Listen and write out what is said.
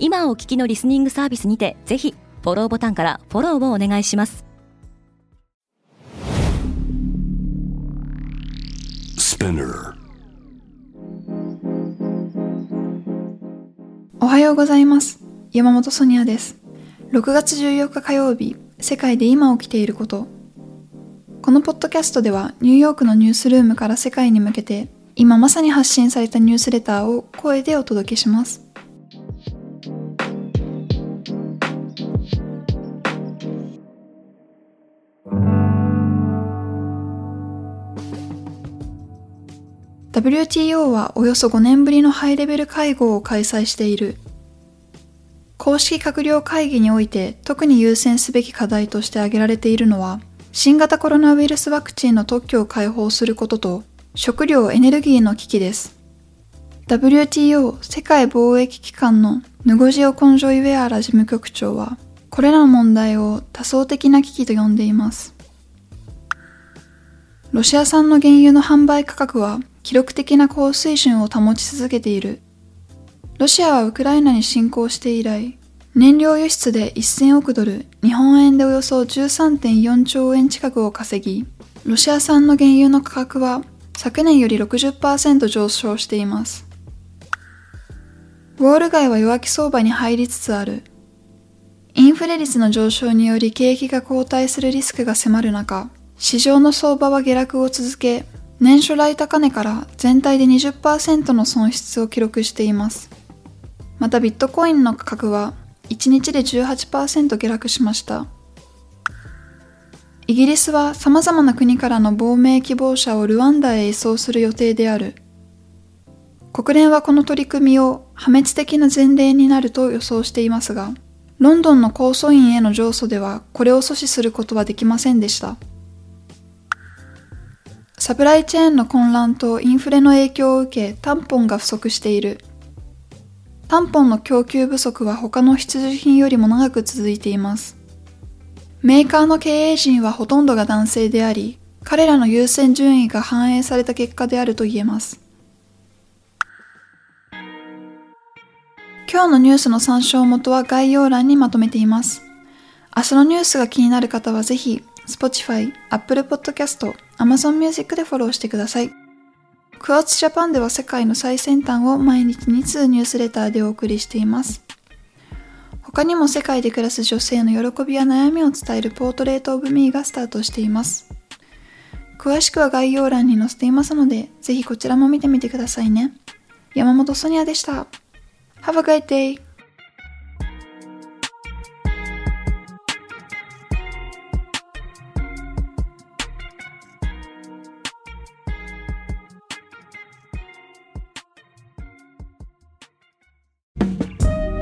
今お聞きのリスニングサービスにてぜひフォローボタンからフォローをお願いします。おはようございます。山本ソニアです。6月14日火曜日世界で今起きていること。このポッドキャストではニューヨークのニュースルームから世界に向けて今まさに発信されたニュースレターを声でお届けします WTO はおよそ5年ぶりのハイレベル会合を開催している。公式閣僚会議において特に優先すべき課題として挙げられているのは、新型コロナウイルスワクチンの特許を開放することと、食料エネルギーの危機です。WTO 世界貿易機関のヌゴジオ・コンジョイウェアラ事務局長は、これらの問題を多層的な危機と呼んでいます。ロシア産の原油の販売価格は記録的な高水準を保ち続けている。ロシアはウクライナに侵攻して以来、燃料輸出で1000億ドル、日本円でおよそ13.4兆円近くを稼ぎ、ロシア産の原油の価格は昨年より60%上昇しています。ウォール街は弱気相場に入りつつある。インフレ率の上昇により景気が後退するリスクが迫る中、市場の相場は下落を続け、年初来高値から全体で20%の損失を記録しています。またビットコインの価格は1日で18%下落しました。イギリスは様々な国からの亡命希望者をルワンダへ移送する予定である。国連はこの取り組みを破滅的な前例になると予想していますが、ロンドンの高訴院への上訴ではこれを阻止することはできませんでした。サプライチェーンの混乱とインフレの影響を受け、タンポンが不足している。タンポンの供給不足は他の必需品よりも長く続いています。メーカーの経営陣はほとんどが男性であり、彼らの優先順位が反映された結果であると言えます。今日のニュースの参照元は概要欄にまとめています。明日のニュースが気になる方はぜひ Spotify、Apple Podcast、Amazon Music でフォローしてください。クワーツジャパンでは世界の最先端を毎日2通ニュースレターでお送りしています。他にも世界で暮らす女性の喜びや悩みを伝えるポートレートオブミーがスタートしています。詳しくは概要欄に載せていますので、ぜひこちらも見てみてくださいね。山本ソニアでした。Have a great day!